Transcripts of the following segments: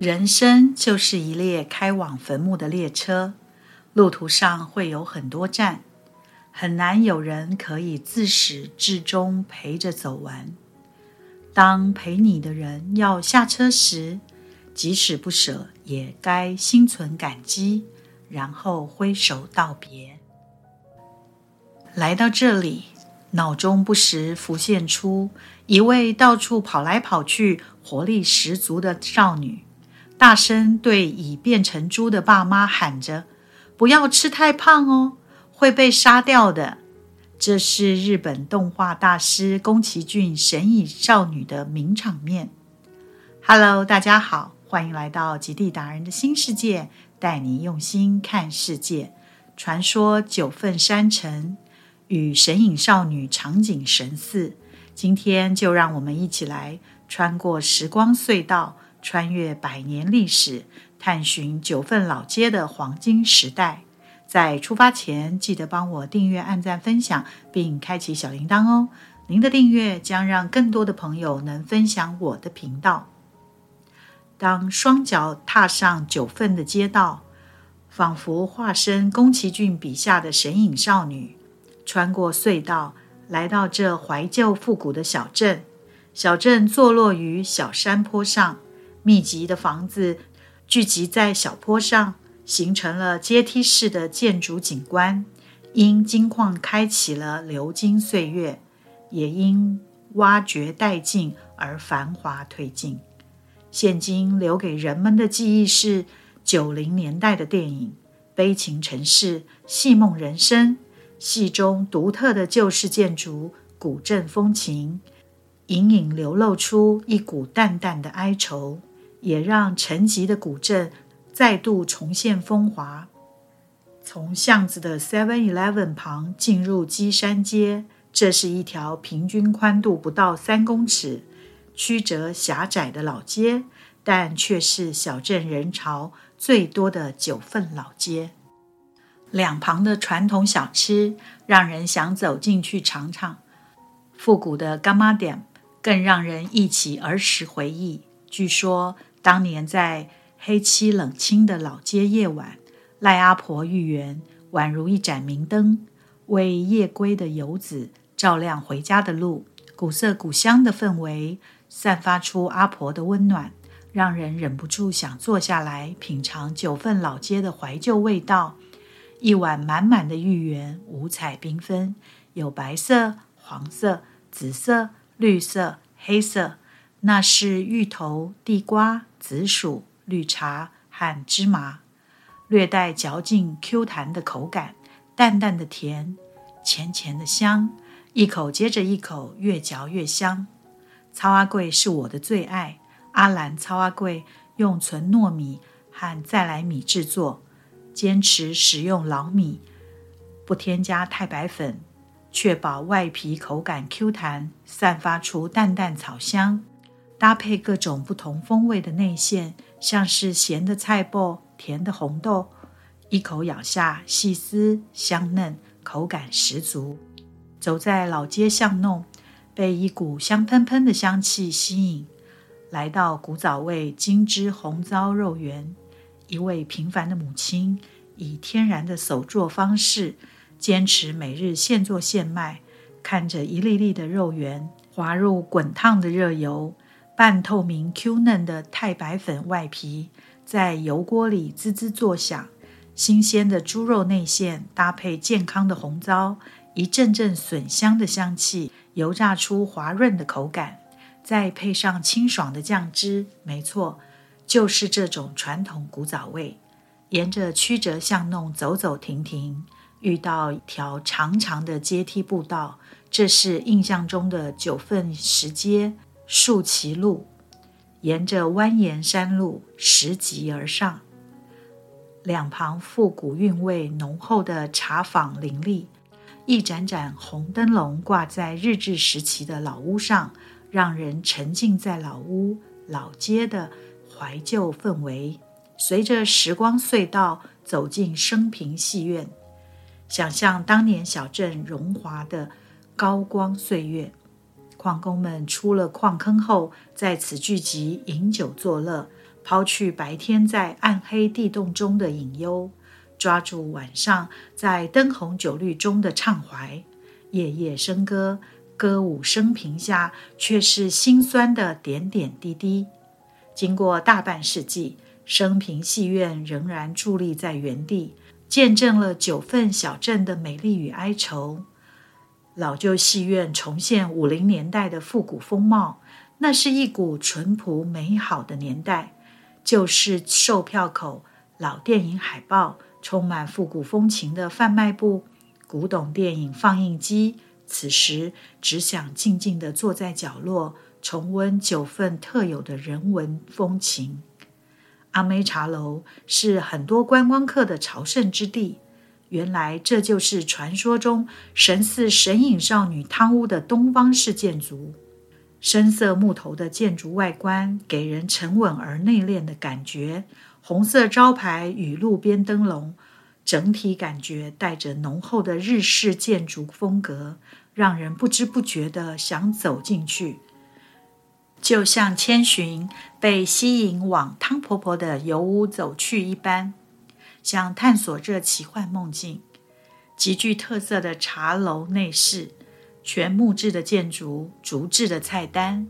人生就是一列开往坟墓的列车，路途上会有很多站，很难有人可以自始至终陪着走完。当陪你的人要下车时，即使不舍，也该心存感激，然后挥手道别。来到这里，脑中不时浮现出一位到处跑来跑去、活力十足的少女。大声对已变成猪的爸妈喊着：“不要吃太胖哦，会被杀掉的。”这是日本动画大师宫崎骏《神隐少女》的名场面。Hello，大家好，欢迎来到极地达人的新世界，带你用心看世界。传说九份山城与神隐少女场景神似，今天就让我们一起来穿过时光隧道。穿越百年历史，探寻九份老街的黄金时代。在出发前，记得帮我订阅、按赞、分享，并开启小铃铛哦！您的订阅将让更多的朋友能分享我的频道。当双脚踏上九份的街道，仿佛化身宫崎骏笔下的神隐少女，穿过隧道，来到这怀旧复古的小镇。小镇坐落于小山坡上。密集的房子聚集在小坡上，形成了阶梯式的建筑景观。因金矿开启了流金岁月，也因挖掘殆尽而繁华褪尽。现今留给人们的记忆是九零年代的电影《悲情城市》《戏梦人生》，戏中独特的旧式建筑、古镇风情，隐隐流露出一股淡淡的哀愁。也让沉寂的古镇再度重现风华。从巷子的 Seven Eleven 旁进入基山街，这是一条平均宽度不到三公尺、曲折狭窄的老街，但却是小镇人潮最多的九份老街。两旁的传统小吃让人想走进去尝尝，复古的干妈店更让人忆起儿时回忆。据说。当年在黑漆冷清的老街夜晚，赖阿婆芋圆宛如一盏明灯，为夜归的游子照亮回家的路。古色古香的氛围散发出阿婆的温暖，让人忍不住想坐下来品尝九份老街的怀旧味道。一碗满满的芋圆，五彩缤纷，有白色、黄色、紫色、绿色、黑色。那是芋头、地瓜、紫薯、绿茶和芝麻，略带嚼劲、Q 弹的口感，淡淡的甜，浅浅的香，一口接着一口，越嚼越香。糙阿贵是我的最爱，阿兰糙阿贵用纯糯米和再来米制作，坚持使用老米，不添加太白粉，确保外皮口感 Q 弹，散发出淡淡草香。搭配各种不同风味的内馅，像是咸的菜脯、甜的红豆，一口咬下，细丝香嫩，口感十足。走在老街巷弄，被一股香喷喷的香气吸引，来到古早味金枝红糟肉圆。一位平凡的母亲，以天然的手做方式，坚持每日现做现卖。看着一粒粒的肉圆滑入滚烫的热油。半透明 Q 嫩的太白粉外皮在油锅里滋滋作响，新鲜的猪肉内馅搭配健康的红糟，一阵阵笋香的香气，油炸出滑润的口感，再配上清爽的酱汁，没错，就是这种传统古早味。沿着曲折巷弄走走停停，遇到一条长长的阶梯步道，这是印象中的九份石阶。树崎路，沿着蜿蜒山路拾级而上，两旁复古韵味浓厚的茶坊林立，一盏盏红灯笼挂在日治时期的老屋上，让人沉浸在老屋老街的怀旧氛围。随着时光隧道走进升平戏院，想象当年小镇荣华的高光岁月。矿工们出了矿坑后，在此聚集饮酒作乐，抛去白天在暗黑地洞中的隐忧，抓住晚上在灯红酒绿中的畅怀，夜夜笙歌，歌舞升平下却是心酸的点点滴滴。经过大半世纪，升平戏院仍然伫立在原地，见证了九份小镇的美丽与哀愁。老旧戏院重现五零年代的复古风貌，那是一股淳朴美好的年代。旧式售票口、老电影海报、充满复古风情的贩卖部、古董电影放映机，此时只想静静地坐在角落，重温九份特有的人文风情。阿妹茶楼是很多观光客的朝圣之地。原来这就是传说中神似神隐少女汤屋的东方式建筑，深色木头的建筑外观给人沉稳而内敛的感觉。红色招牌与路边灯笼，整体感觉带着浓厚的日式建筑风格，让人不知不觉的想走进去，就像千寻被吸引往汤婆婆的油屋走去一般。想探索这奇幻梦境，极具特色的茶楼内饰，全木质的建筑，竹制的菜单，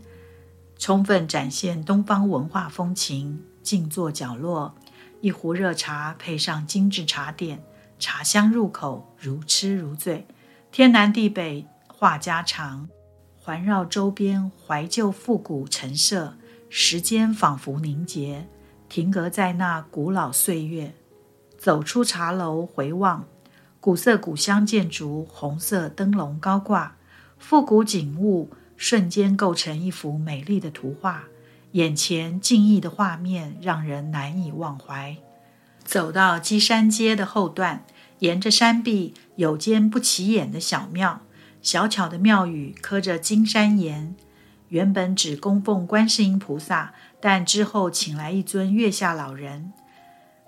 充分展现东方文化风情。静坐角落，一壶热茶配上精致茶点，茶香入口，如痴如醉。天南地北话家常，环绕周边怀旧复古陈设，时间仿佛凝结，停格在那古老岁月。走出茶楼，回望古色古香建筑，红色灯笼高挂，复古景物瞬间构成一幅美丽的图画。眼前静谧的画面让人难以忘怀。走到基山街的后段，沿着山壁有间不起眼的小庙，小巧的庙宇刻着金山岩，原本只供奉观世音菩萨，但之后请来一尊月下老人。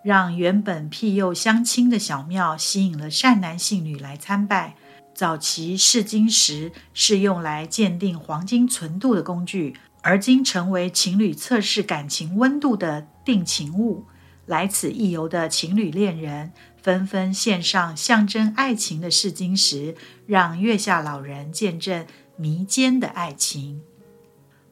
让原本庇佑乡亲的小庙吸引了善男信女来参拜。早期试金石是用来鉴定黄金纯度的工具，而今成为情侣测试感情温度的定情物。来此一游的情侣恋人纷纷献上象征爱情的试金石，让月下老人见证迷间的爱情。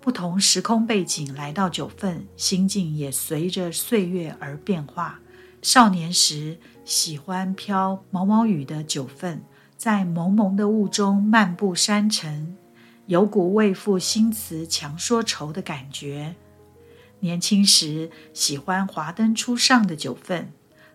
不同时空背景来到九份，心境也随着岁月而变化。少年时喜欢飘毛毛雨的九份，在蒙蒙的雾中漫步山城，有股为赋新词强说愁的感觉。年轻时喜欢华灯初上的九份，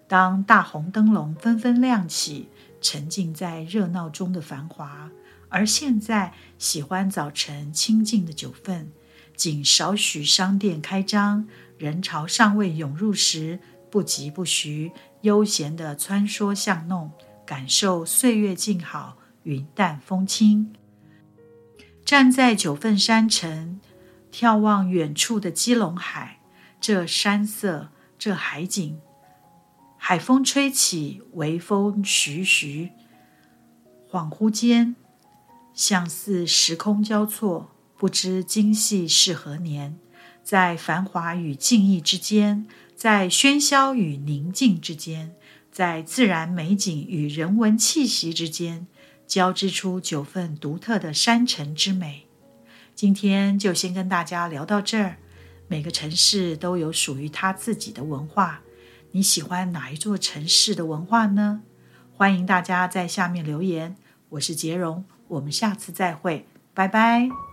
当大红灯笼纷纷亮起，沉浸在热闹中的繁华。而现在喜欢早晨清静的九份，仅少许商店开张，人潮尚未涌入时。不疾不徐，悠闲地穿梭巷弄，感受岁月静好，云淡风轻。站在九份山城，眺望远处的基隆海，这山色，这海景，海风吹起，微风徐徐，恍惚间，像似时空交错，不知今夕是何年，在繁华与静谧之间。在喧嚣与宁静之间，在自然美景与人文气息之间，交织出九份独特的山城之美。今天就先跟大家聊到这儿。每个城市都有属于它自己的文化，你喜欢哪一座城市的文化呢？欢迎大家在下面留言。我是杰荣，我们下次再会，拜拜。